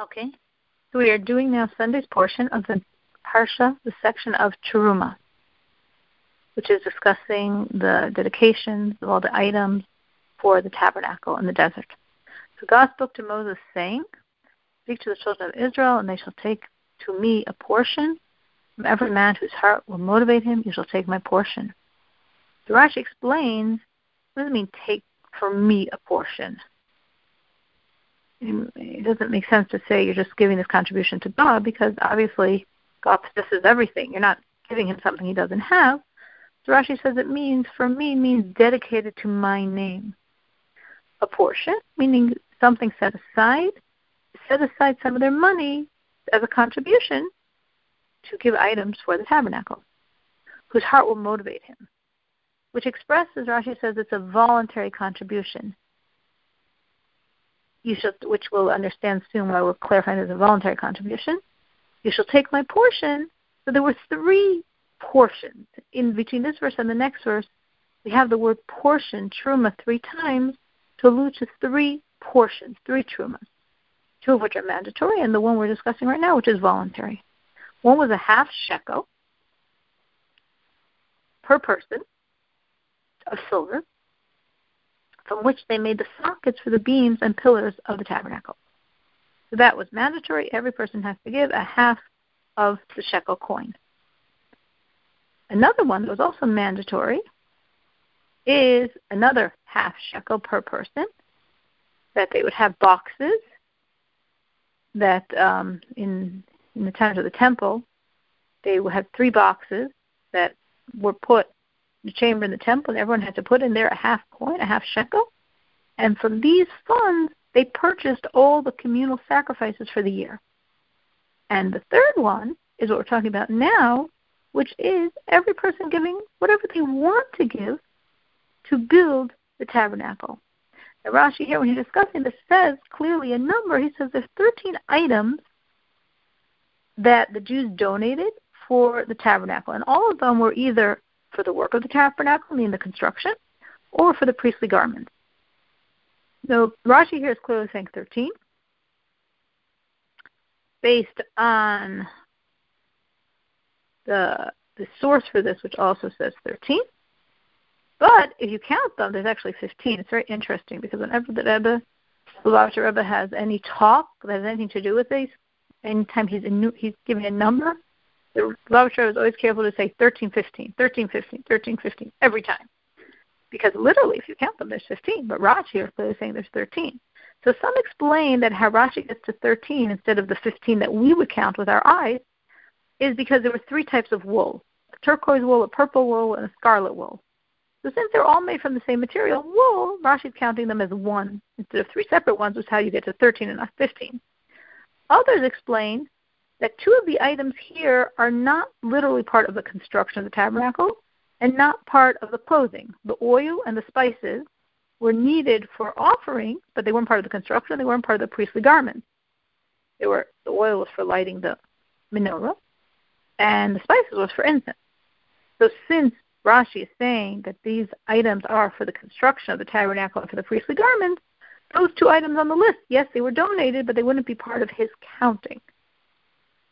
Okay. So we are doing now Sunday's portion of the Parsha, the section of Teruma, which is discussing the dedications of all the items for the tabernacle in the desert. So God spoke to Moses, saying, Speak to the children of Israel, and they shall take to me a portion. From every man whose heart will motivate him, you shall take my portion. The Rashi explains, what does it mean, take for me a portion? It doesn't make sense to say you're just giving this contribution to God because obviously God possesses everything. You're not giving him something he doesn't have. So Rashi says it means, for me, means dedicated to my name. A portion, meaning something set aside, set aside some of their money as a contribution to give items for the tabernacle, whose heart will motivate him, which expresses, Rashi says, it's a voluntary contribution. You shall, which we'll understand soon why we're clarifying as a voluntary contribution. You shall take my portion. So there were three portions. In between this verse and the next verse, we have the word portion, truma, three times to allude to three portions, three trumas, two of which are mandatory, and the one we're discussing right now, which is voluntary. One was a half shekel per person of silver, from which they made the sockets for the beams and pillars of the tabernacle. So that was mandatory. Every person has to give a half of the shekel coin. Another one that was also mandatory is another half shekel per person, that they would have boxes that um, in in the times of the temple, they would have three boxes that were put the chamber in the temple, and everyone had to put in there a half coin, a half shekel. And from these funds, they purchased all the communal sacrifices for the year. And the third one is what we're talking about now, which is every person giving whatever they want to give to build the tabernacle. Now, Rashi here, when he's discussing this, says clearly a number. He says there's 13 items that the Jews donated for the tabernacle, and all of them were either for the work of the tabernacle, meaning the construction, or for the priestly garments. So Rashi here is clearly saying 13, based on the the source for this, which also says 13. But if you count them, there's actually 15. It's very interesting because whenever the Rebbe, the Lubavitcher Rebbe has any talk that has anything to do with these, anytime he's in, he's giving a number, the Lubavitcher is always careful to say 13, 15, 13, 15, 13, 15 every time. Because literally, if you count them, there's 15. But Rashi is clearly saying there's 13. So some explain that how Rashi gets to 13 instead of the 15 that we would count with our eyes is because there were three types of wool a turquoise wool, a purple wool, and a scarlet wool. So since they're all made from the same material, wool, Rashi's counting them as one instead of three separate ones, is how you get to 13 and not 15. Others explain that two of the items here are not literally part of the construction of the tabernacle and not part of the clothing. The oil and the spices were needed for offering, but they weren't part of the construction. They weren't part of the priestly garments. They were the oil was for lighting the menorah, and the spices was for incense. So since Rashi is saying that these items are for the construction of the tabernacle and for the priestly garments, those two items on the list, yes, they were donated, but they wouldn't be part of his counting.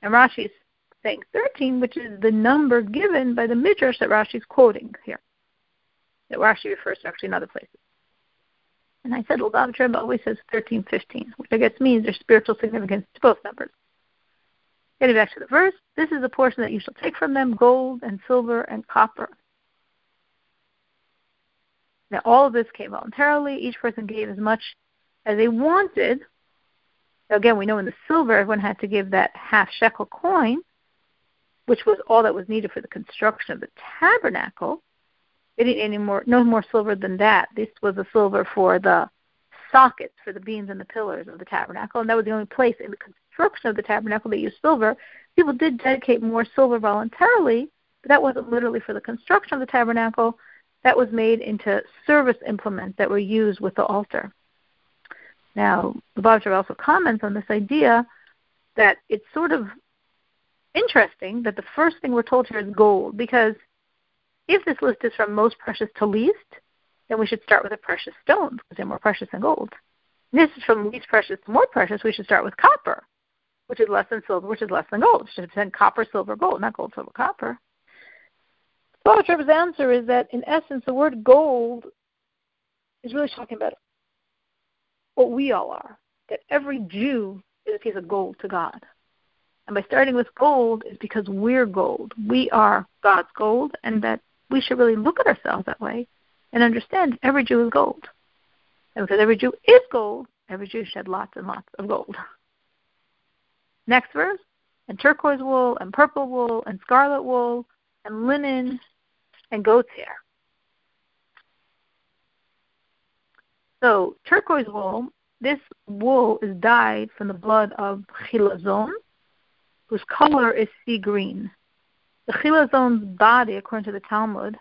And Rashi is saying 13, which is the number given by the Midrash that Rashi is quoting here, that Rashi refers to actually in other places. And I said, well, Bob Treb always says 13, 15, which I guess means there's spiritual significance to both numbers. Getting back to the verse, this is the portion that you shall take from them gold and silver and copper. Now, all of this came voluntarily. Each person gave as much as they wanted. Again, we know in the silver, everyone had to give that half shekel coin, which was all that was needed for the construction of the tabernacle. They didn't any more, no more silver than that. This was the silver for the sockets for the beams and the pillars of the tabernacle, and that was the only place in the construction of the tabernacle they used silver. People did dedicate more silver voluntarily, but that wasn't literally for the construction of the tabernacle. That was made into service implements that were used with the altar. Now, the Lubavitcher also comments on this idea that it's sort of interesting that the first thing we're told here is gold, because if this list is from most precious to least, then we should start with the precious stones because they're more precious than gold. And this is from least precious to more precious. We should start with copper which is less than silver, which is less than gold. It should have copper, silver, gold, not gold, silver, copper. Lubavitcher's answer is that in essence, the word gold is really talking about what we all are. That every Jew is a piece of gold to God. And by starting with gold is because we're gold. We are God's gold, and that we should really look at ourselves that way and understand every Jew is gold. And because every Jew is gold, every Jew shed lots and lots of gold. Next verse, and turquoise wool, and purple wool, and scarlet wool, and linen, and goat's hair. So turquoise wool, this wool is dyed from the blood of chilazon, whose color is sea green. The chilazon's body, according to the Talmud,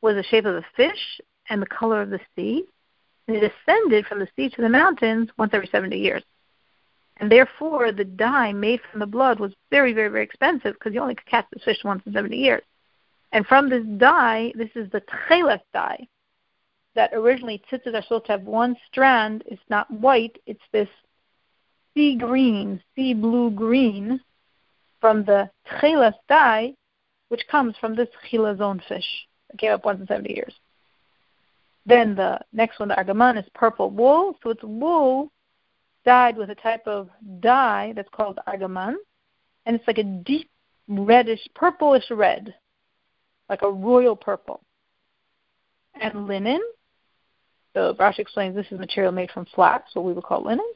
was the shape of a fish and the color of the sea. And it ascended from the sea to the mountains once every 70 years. And therefore, the dye made from the blood was very, very, very expensive because you only could catch fish once in 70 years. And from this dye, this is the tchelet dye, that originally tzitzis are supposed to have one strand. It's not white, it's this sea green, sea blue green from the tchelet dye, which comes from this chilazon fish that came up once in 70 years. Then the next one, the argaman, is purple wool. So it's wool dyed with a type of dye that's called argaman, and it's like a deep reddish, purplish red, like a royal purple. And linen, so Rashi explains this is material made from flax, what we would call linen.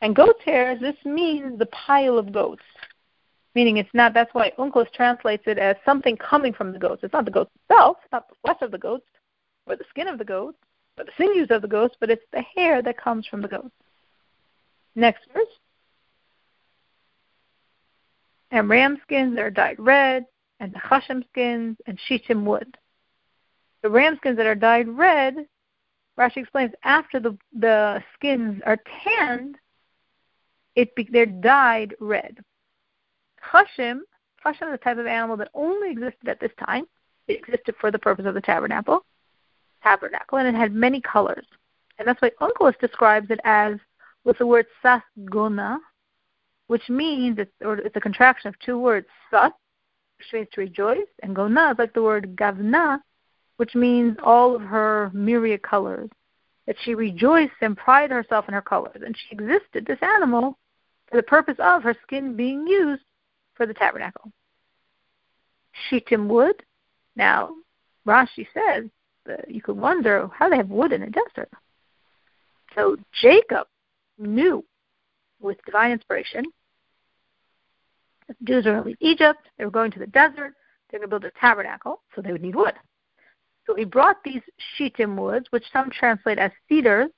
And goat hair, this means the pile of goats. Meaning it's not, that's why Onkelos translates it as something coming from the goats. It's not the goats itself, it's not the flesh of the goats, or the skin of the goats, or the sinews of the goats, but it's the hair that comes from the goats. Next verse. And ram skins are dyed red, and the chashim skins, and shittim wood. The ram skins that are dyed red, Rashi explains, after the, the skins are tanned, it be, they're dyed red. Chashim, chashim is a type of animal that only existed at this time. It existed for the purpose of the tabernacle, tabernacle, and it had many colors. And that's why Onkelos describes it as with the word sasgona, which means it's, or it's a contraction of two words, sas, which means to rejoice, and gona is like the word gavna, which means all of her myriad colors. That she rejoiced and prided herself in her colors, and she existed, this animal, for the purpose of her skin being used for the tabernacle. Shittim wood. Now, Rashi says that you could wonder how they have wood in a desert. So Jacob knew with divine inspiration that the Jews were going to leave Egypt, they were going to the desert, they were going to build a tabernacle, so they would need wood. So he brought these shittim woods, which some translate as cedars,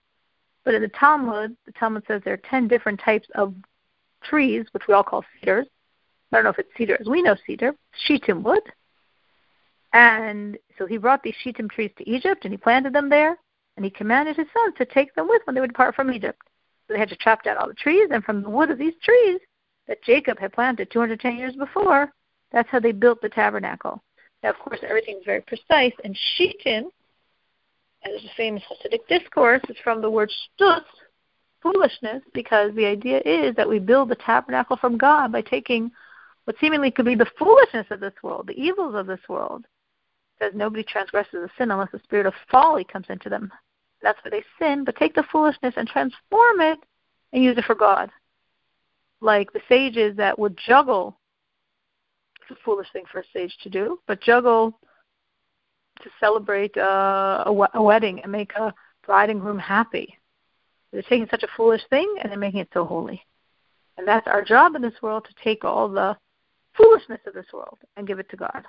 but in the Talmud, the Talmud says there are ten different types of trees, which we all call cedars. I don't know if it's cedars. we know cedar, shittim wood. And so he brought these shittim trees to Egypt, and he planted them there, and he commanded his sons to take them with when they would depart from Egypt. So they had to chop down all the trees, and from the wood of these trees that Jacob had planted 210 years before, that's how they built the tabernacle. Now, of course, everything is very precise, and shittim, as a famous Hasidic discourse, is from the word shtut, foolishness, because the idea is that we build the tabernacle from God by taking what seemingly could be the foolishness of this world, the evils of this world. It says nobody transgresses a sin unless the spirit of folly comes into them. That's why they sin, but take the foolishness and transform it and use it for God. Like the sages that would juggle, it's a foolish thing for a sage to do, but juggle to celebrate uh, a, a wedding and make a bride and groom happy. They're taking such a foolish thing and they're making it so holy. And that's our job in this world to take all the foolishness of this world and give it to God.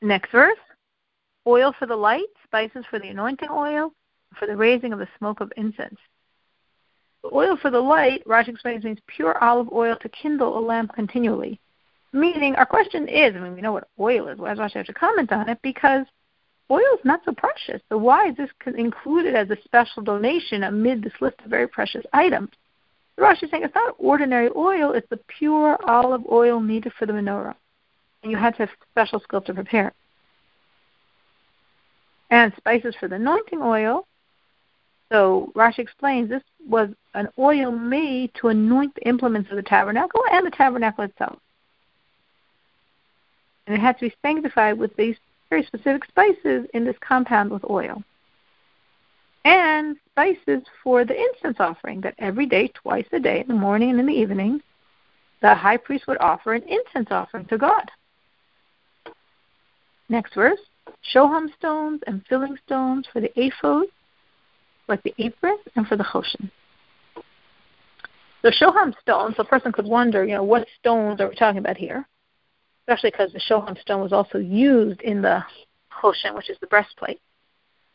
Next verse oil for the light, spices for the anointing oil, for the raising of the smoke of incense. Oil for the light, Rashi explains, means pure olive oil to kindle a lamp continually. Meaning, our question is, I mean, we know what oil is. Why does Rashi have to comment on it? Because oil is not so precious. So why is this included as a special donation amid this list of very precious items? Rashi is saying it's not ordinary oil, it's the pure olive oil needed for the menorah and you had to have special skill to prepare. and spices for the anointing oil. So Rashi explains this was an oil made to anoint the implements of the tabernacle and the tabernacle itself. And it had to be sanctified with these very specific spices in this compound with oil. And spices for the incense offering, that every day, twice a day, in the morning and in the evening, the high priest would offer an incense offering to God. Next verse shoham stones and filling stones for the ephod, like the apron, and for the choshen. So shoham stones, a person could wonder, you know, what stones are we talking about here? Especially because the shoham stone was also used in the choshen, which is the breastplate.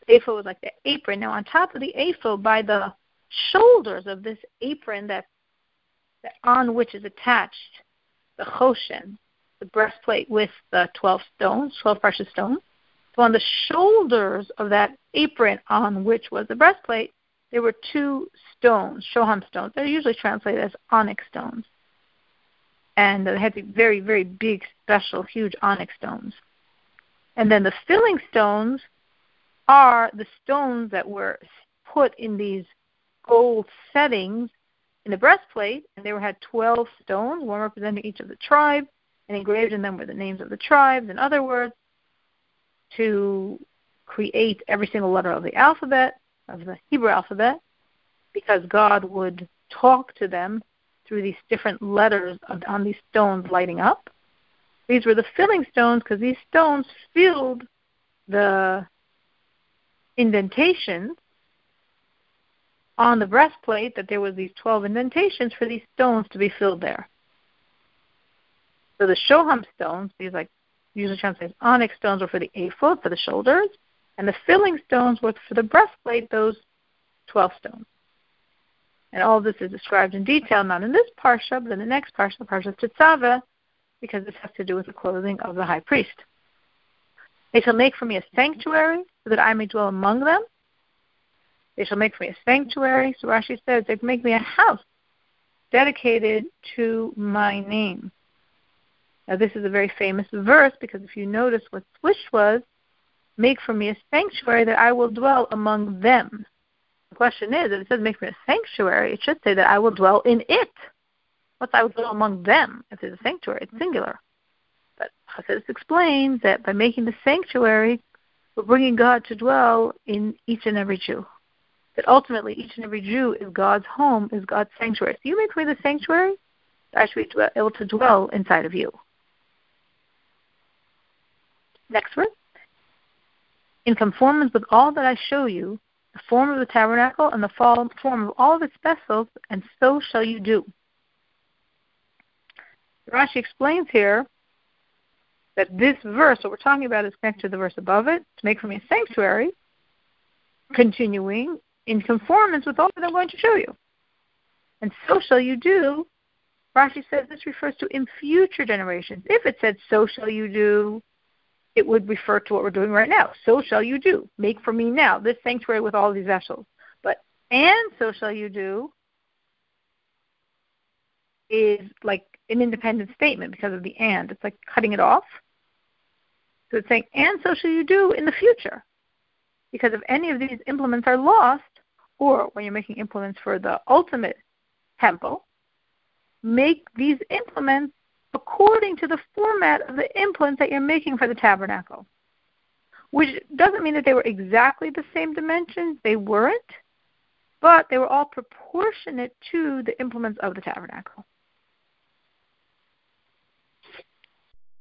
The ephod was like the apron. Now, on top of the ephod, by the shoulders of this apron that, that on which is attached the choshen, the breastplate with the 12 stones, 12 precious stones. So on the shoulders of that apron on which was the breastplate, there were two stones, shoham stones. They're usually translated as onyx stones. And they had very, very big, special, huge onyx stones. And then the filling stones are the stones that were put in these gold settings in the breastplate, and they were had 12 stones, one representing each of the tribes, and engraved in them were the names of the tribes. In other words, to create every single letter of the alphabet, of the Hebrew alphabet, because God would talk to them through these different letters on these stones lighting up. These were the filling stones because these stones filled the indentations on the breastplate that there was these 12 indentations for these stones to be filled there. So the shoham stones, these like usually translated onyx stones, were for the ephod, for the shoulders, and the filling stones were for the breastplate, those 12 stones. And all this is described in detail, not in this parsha, but in the next parsha, the parsha Tetzaveh, because this has to do with the clothing of the high priest. They shall make for me a sanctuary, so that I may dwell among them. They shall make for me a sanctuary, so Rashi says, they make me a house dedicated to my name. Now, this is a very famous verse because if you notice what swish was, make for me a sanctuary that I will dwell among them. The question is, if it says make for me a sanctuary, it should say that I will dwell in it. What's I will dwell among them? If it's a sanctuary, it's singular. But Hasidus explains that by making the sanctuary, we're bringing God to dwell in each and every Jew. That ultimately, each and every Jew is God's home, is God's sanctuary. So you make for me the sanctuary, I should be able to dwell inside of you. Next verse. In conformance with all that I show you, the form of the tabernacle and the form of all of its vessels, and so shall you do. Rashi explains here that this verse, what we're talking about, is connected to the verse above it, to make for me a sanctuary, continuing in conformance with all that I'm going to show you. And so shall you do. Rashi says this refers to in future generations. If it said, so shall you do, it would refer to what we're doing right now. So shall you do. Make for me now this sanctuary with all these vessels. But and so shall you do is like an independent statement because of the and. It's like cutting it off. So it's saying, and so shall you do in the future. Because if any of these implements are lost, or when you're making implements for the ultimate temple, make these implements according to the format of the implements that you're making for the tabernacle. Which doesn't mean that they were exactly the same dimensions, they weren't, but they were all proportionate to the implements of the tabernacle.